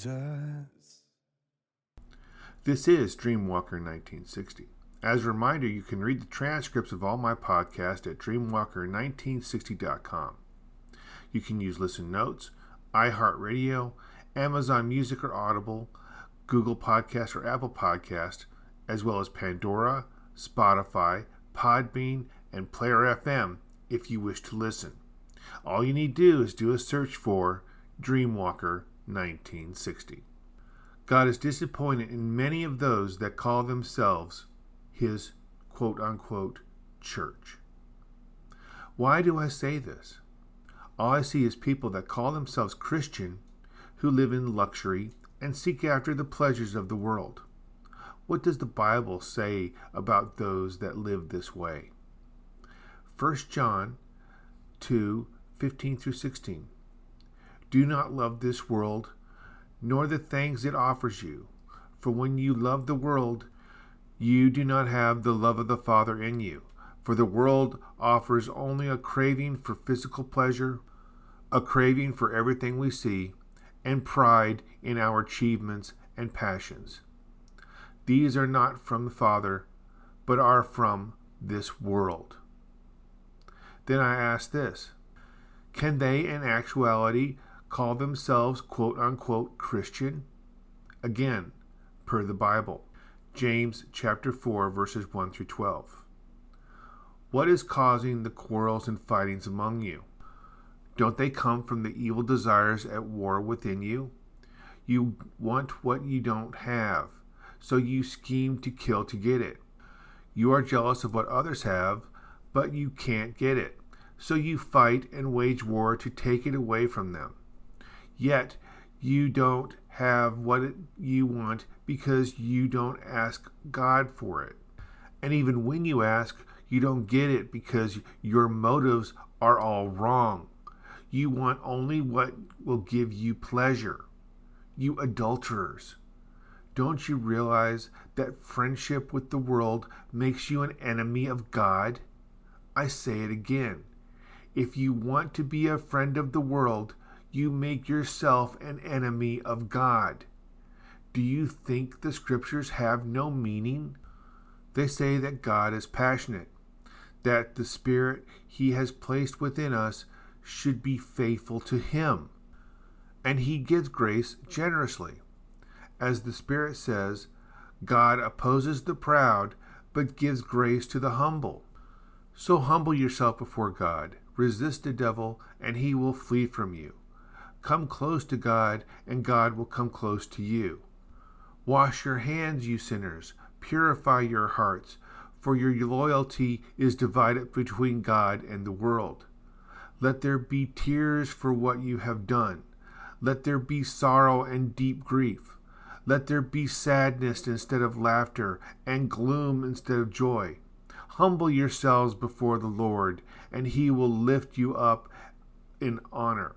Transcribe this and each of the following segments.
Jesus. This is Dreamwalker 1960. As a reminder, you can read the transcripts of all my podcasts at dreamwalker1960.com. You can use Listen Notes, iHeartRadio, Amazon Music or Audible, Google Podcast or Apple Podcast, as well as Pandora, Spotify, Podbean, and Player FM if you wish to listen. All you need to do is do a search for Dreamwalker 1960. God is disappointed in many of those that call themselves his quote unquote church. Why do I say this? All I see is people that call themselves Christian who live in luxury and seek after the pleasures of the world. What does the Bible say about those that live this way? 1 John 2 15 through 16. Do not love this world, nor the things it offers you. For when you love the world, you do not have the love of the Father in you. For the world offers only a craving for physical pleasure, a craving for everything we see, and pride in our achievements and passions. These are not from the Father, but are from this world. Then I ask this Can they in actuality call themselves quote unquote Christian? Again, per the Bible, James chapter 4, verses 1 through 12. What is causing the quarrels and fightings among you? Don't they come from the evil desires at war within you? You want what you don't have, so you scheme to kill to get it. You are jealous of what others have, but you can't get it, so you fight and wage war to take it away from them. Yet you don't have what you want because you don't ask God for it. And even when you ask, you don't get it because your motives are all wrong. You want only what will give you pleasure. You adulterers. Don't you realize that friendship with the world makes you an enemy of God? I say it again. If you want to be a friend of the world, you make yourself an enemy of God. Do you think the scriptures have no meaning? They say that God is passionate, that the Spirit He has placed within us should be faithful to Him. And He gives grace generously. As the Spirit says, God opposes the proud, but gives grace to the humble. So humble yourself before God, resist the devil, and he will flee from you. Come close to God, and God will come close to you. Wash your hands, you sinners, purify your hearts, for your loyalty is divided between God and the world. Let there be tears for what you have done. Let there be sorrow and deep grief. Let there be sadness instead of laughter, and gloom instead of joy. Humble yourselves before the Lord, and he will lift you up in honor.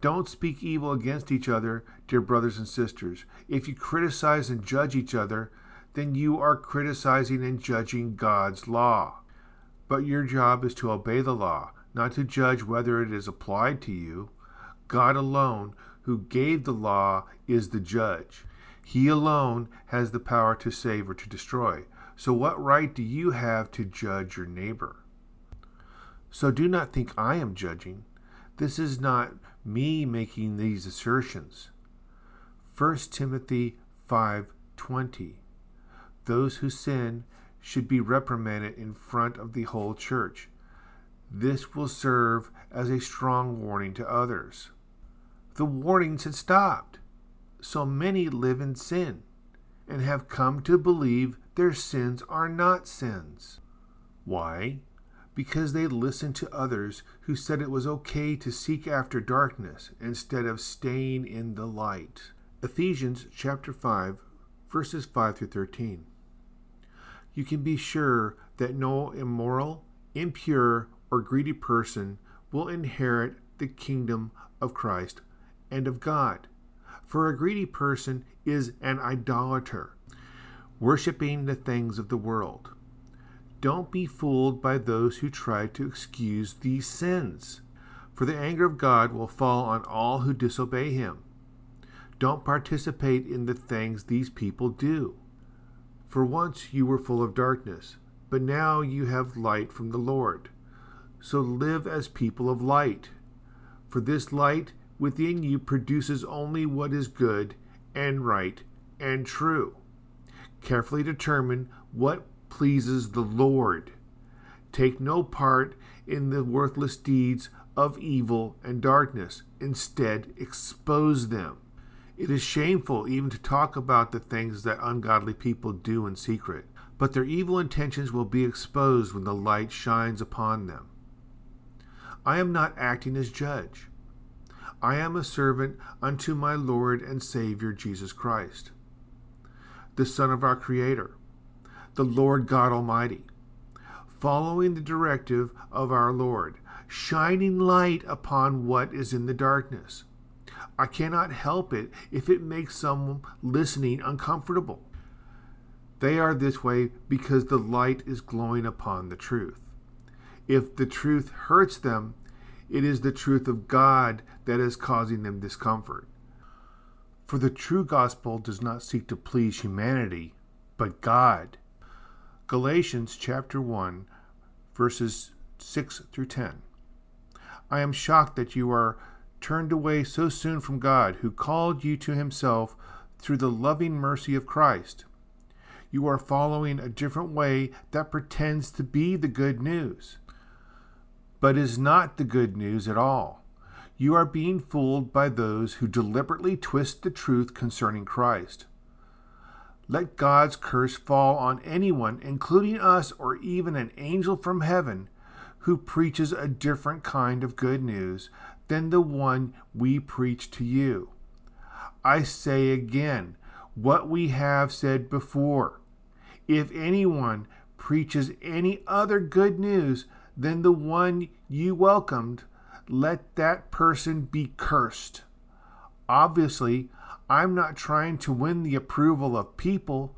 Don't speak evil against each other, dear brothers and sisters. If you criticize and judge each other, then you are criticizing and judging God's law. But your job is to obey the law not to judge whether it is applied to you. God alone, who gave the law, is the judge. He alone has the power to save or to destroy. So, what right do you have to judge your neighbor? So, do not think I am judging. This is not me making these assertions. 1 Timothy 5:20 Those who sin should be reprimanded in front of the whole church. This will serve as a strong warning to others. The warnings had stopped. So many live in sin and have come to believe their sins are not sins. Why? Because they listened to others who said it was okay to seek after darkness instead of staying in the light. Ephesians chapter 5 verses 5 through 13. You can be sure that no immoral, impure, or greedy person will inherit the kingdom of Christ and of God. For a greedy person is an idolater, worshiping the things of the world. Don't be fooled by those who try to excuse these sins, for the anger of God will fall on all who disobey him. Don't participate in the things these people do. For once you were full of darkness, but now you have light from the Lord. So live as people of light. For this light within you produces only what is good and right and true. Carefully determine what pleases the Lord. Take no part in the worthless deeds of evil and darkness. Instead, expose them. It is shameful even to talk about the things that ungodly people do in secret, but their evil intentions will be exposed when the light shines upon them. I am not acting as judge. I am a servant unto my Lord and Savior Jesus Christ, the Son of our Creator the Lord God Almighty, following the directive of our Lord, shining light upon what is in the darkness. I cannot help it if it makes someone listening uncomfortable. They are this way because the light is glowing upon the truth. If the truth hurts them, it is the truth of God that is causing them discomfort. For the true gospel does not seek to please humanity, but God. Galatians chapter 1, verses 6 through 10. I am shocked that you are turned away so soon from God, who called you to himself through the loving mercy of Christ. You are following a different way that pretends to be the good news, but is not the good news at all. You are being fooled by those who deliberately twist the truth concerning Christ. Let God's curse fall on anyone, including us or even an angel from heaven, who preaches a different kind of good news than the one we preach to you. I say again what we have said before. If anyone preaches any other good news than the one you welcomed, let that person be cursed. Obviously, I'm not trying to win the approval of people,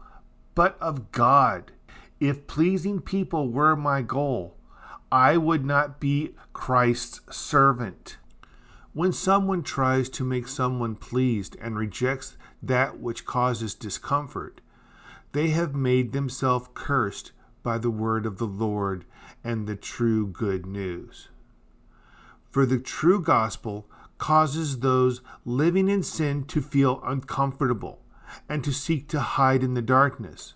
but of God. If pleasing people were my goal, I would not be Christ's servant. When someone tries to make someone pleased and rejects that which causes discomfort, they have made themselves cursed by the word of the Lord and the true good news. For the true gospel causes those living in sin to feel uncomfortable and to seek to hide in the darkness.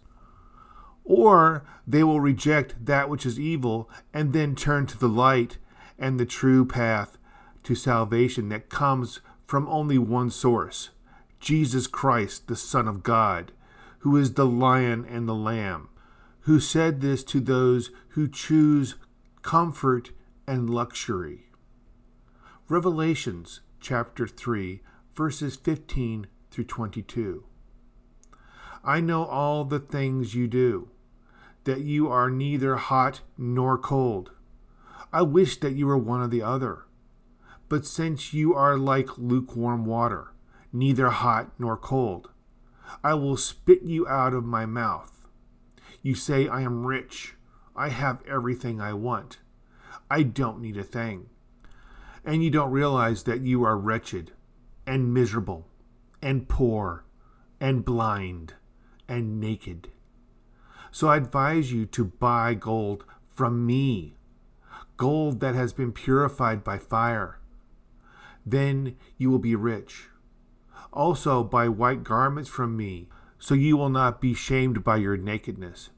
Or they will reject that which is evil and then turn to the light and the true path to salvation that comes from only one source Jesus Christ, the Son of God, who is the Lion and the Lamb, who said this to those who choose comfort and luxury. Revelations chapter 3, verses 15 through 22. I know all the things you do, that you are neither hot nor cold. I wish that you were one or the other. But since you are like lukewarm water, neither hot nor cold, I will spit you out of my mouth. You say, I am rich. I have everything I want. I don't need a thing and you don't realize that you are wretched and miserable and poor and blind and naked. So I advise you to buy gold from me, gold that has been purified by fire. Then you will be rich. Also, buy white garments from me, so you will not be shamed by your nakedness,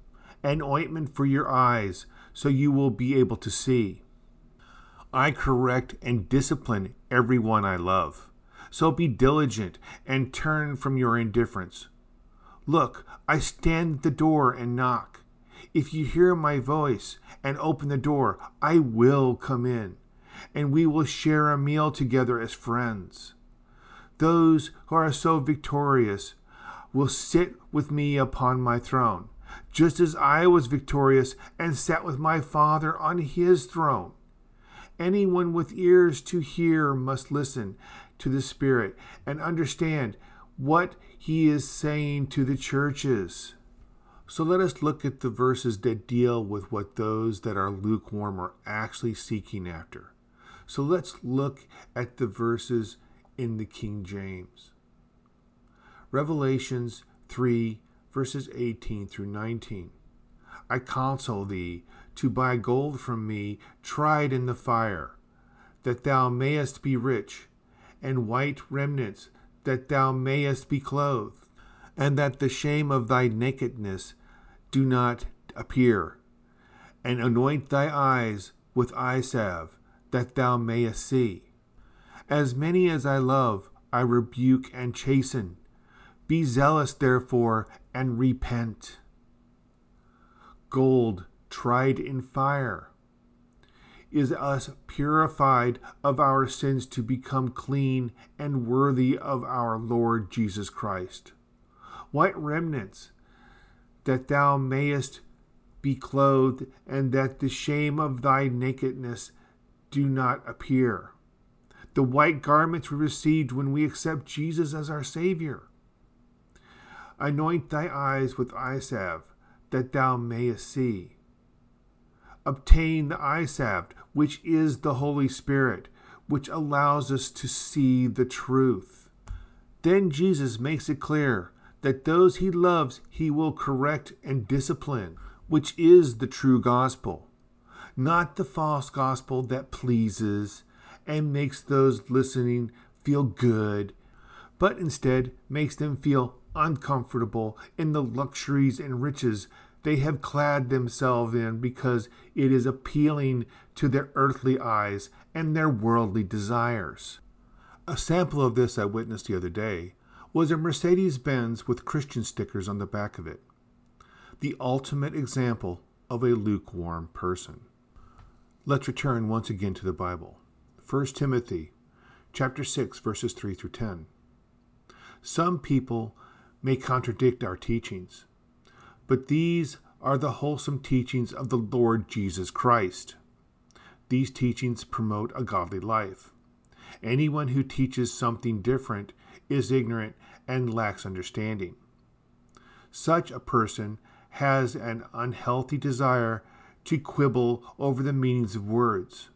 and ointment for your eyes, so you will be able to see. I correct and discipline everyone I love. So be diligent and turn from your indifference. Look, I stand at the door and knock. If you hear my voice and open the door, I will come in, and we will share a meal together as friends. Those who are so victorious will sit with me upon my throne, just as I was victorious and sat with my Father on his throne. Anyone with ears to hear must listen to the Spirit and understand what he is saying to the churches. So let us look at the verses that deal with what those that are lukewarm are actually seeking after. So let's look at the verses in the King James. Revelations 3, verses 18 through 19. I counsel thee to buy gold from me, tried in the fire, that thou mayest be rich, and white remnants, that thou mayest be clothed, and that the shame of thy nakedness do not appear. And anoint thy eyes with eye salve, that thou mayest see. As many as I love, I rebuke and chasten. Be zealous, therefore, and repent. Gold tried in fire is us purified of our sins to become clean and worthy of our Lord Jesus Christ. White remnants, that thou mayest be clothed, and that the shame of thy nakedness do not appear. The white garments we received when we accept Jesus as our Savior. Anoint thy eyes with eye salve, that thou mayest see. Obtain the eye which is the Holy Spirit, which allows us to see the truth. Then Jesus makes it clear that those he loves he will correct and discipline, which is the true gospel, not the false gospel that pleases and makes those listening feel good, but instead makes them feel uncomfortable in the luxuries and riches they have clad themselves in because it is appealing to their earthly eyes and their worldly desires. A sample of this I witnessed the other day was a Mercedes Benz with Christian stickers on the back of it. The ultimate example of a lukewarm person. Let's return once again to the Bible. 1 Timothy chapter 6 verses 3 through 10. Some people may contradict our teachings, but these are the wholesome teachings of the Lord Jesus Christ. These teachings promote a godly life. Anyone who teaches something different is ignorant and lacks understanding. Such a person has an unhealthy desire to quibble over the meanings of words.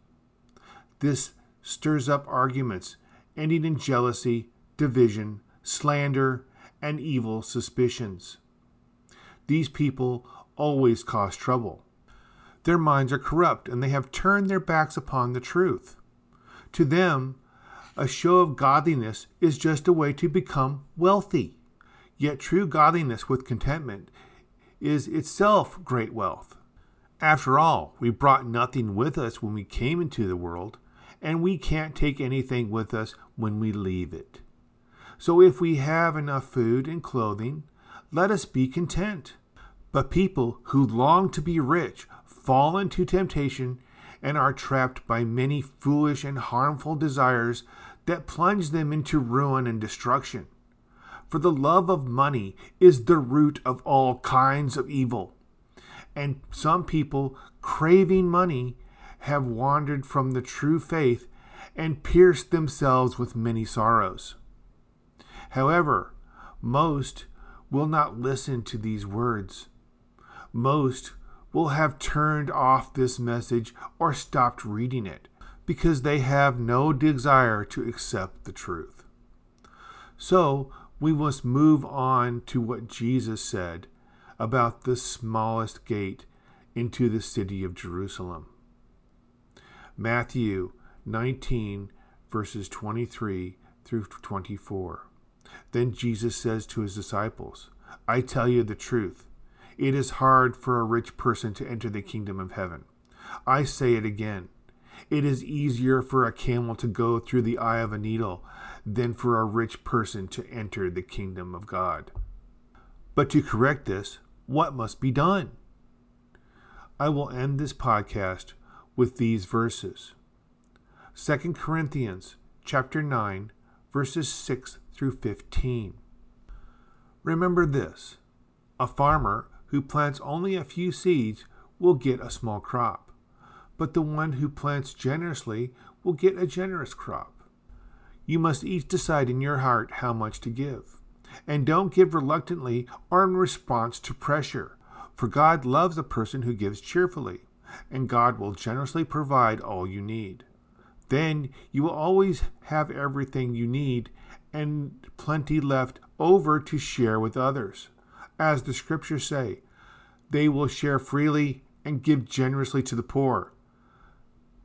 This stirs up arguments ending in jealousy, division, slander, and evil suspicions. These people always cause trouble. Their minds are corrupt and they have turned their backs upon the truth. To them, a show of godliness is just a way to become wealthy. Yet true godliness with contentment is itself great wealth. After all, we brought nothing with us when we came into the world, and we can't take anything with us when we leave it. So if we have enough food and clothing, let us be content. But people who long to be rich fall into temptation and are trapped by many foolish and harmful desires that plunge them into ruin and destruction. For the love of money is the root of all kinds of evil. And some people, craving money, have wandered from the true faith and pierced themselves with many sorrows. However, most will not listen to these words. Most will have turned off this message or stopped reading it because they have no desire to accept the truth. So we must move on to what Jesus said about the smallest gate into the city of Jerusalem. Matthew 19, verses 23 through 24. Then Jesus says to his disciples, I tell you the truth. It is hard for a rich person to enter the kingdom of heaven. I say it again. It is easier for a camel to go through the eye of a needle than for a rich person to enter the kingdom of God. But to correct this, what must be done? I will end this podcast with these verses. 2 Corinthians chapter 9 verses 6 through 15. Remember this. A farmer who plants only a few seeds will get a small crop but the one who plants generously will get a generous crop. You must each decide in your heart how much to give. And don't give reluctantly or in response to pressure, For God loves a person who gives cheerfully, and God will generously provide all you need. Then you will always have everything you need and plenty left over to share with others. As the scriptures say, they will share freely and give generously to the poor.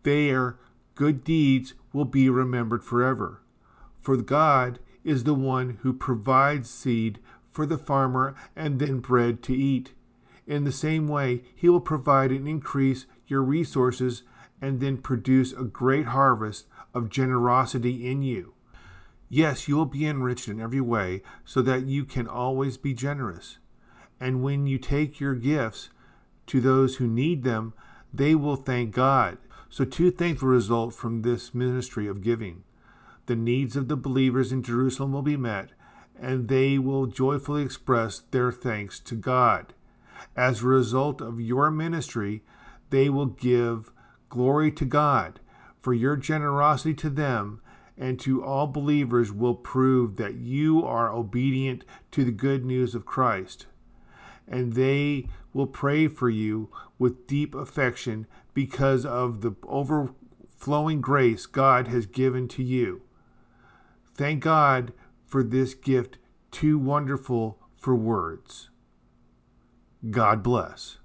Their good deeds will be remembered forever. For God is the one who provides seed for the farmer and then bread to eat. In the same way, He will provide and increase your resources and then produce a great harvest of generosity in you. Yes, you will be enriched in every way so that you can always be generous. And when you take your gifts to those who need them, they will thank God. So, two things will result from this ministry of giving. The needs of the believers in Jerusalem will be met, and they will joyfully express their thanks to God. As a result of your ministry, they will give glory to God, for your generosity to them and to all believers will prove that you are obedient to the good news of Christ. And they will pray for you with deep affection because of the overflowing grace God has given to you. Thank God for this gift too wonderful for words. God bless.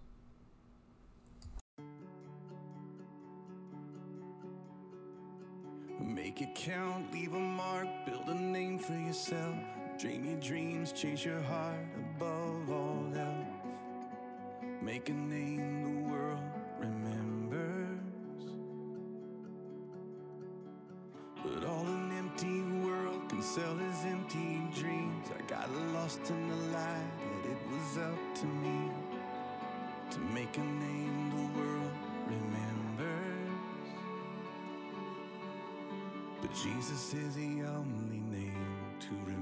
Make it count, leave a mark, build a name for yourself. Dream your dreams, chase your heart above all else. Make a name the world remembers. But all an empty world can sell is empty dreams. I got lost in the light, but it was up to me to make a name the world remembers. But Jesus is the only name to remember.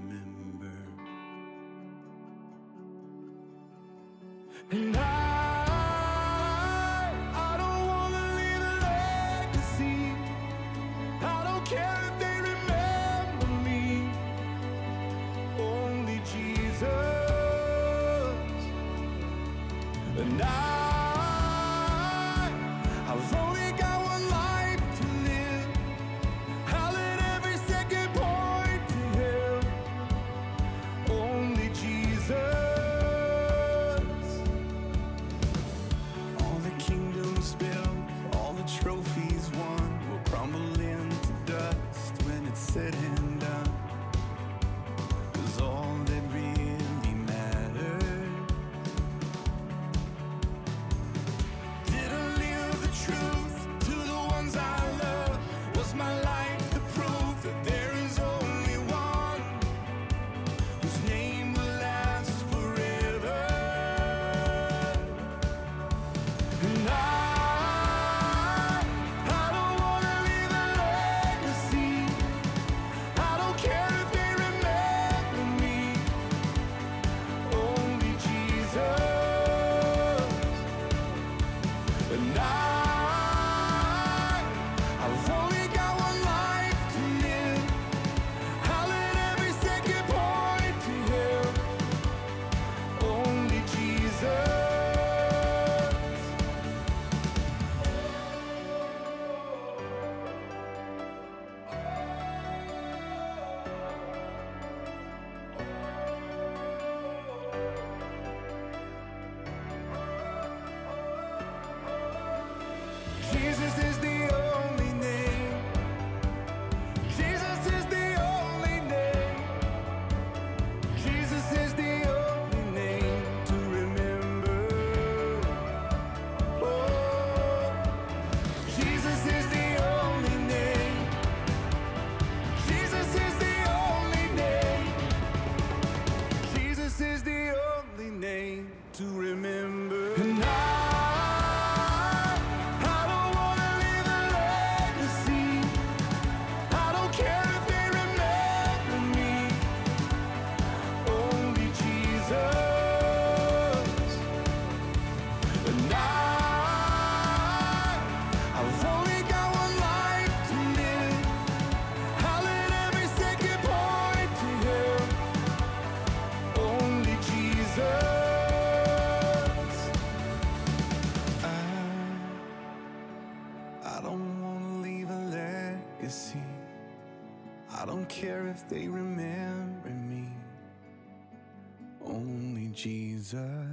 Jesus.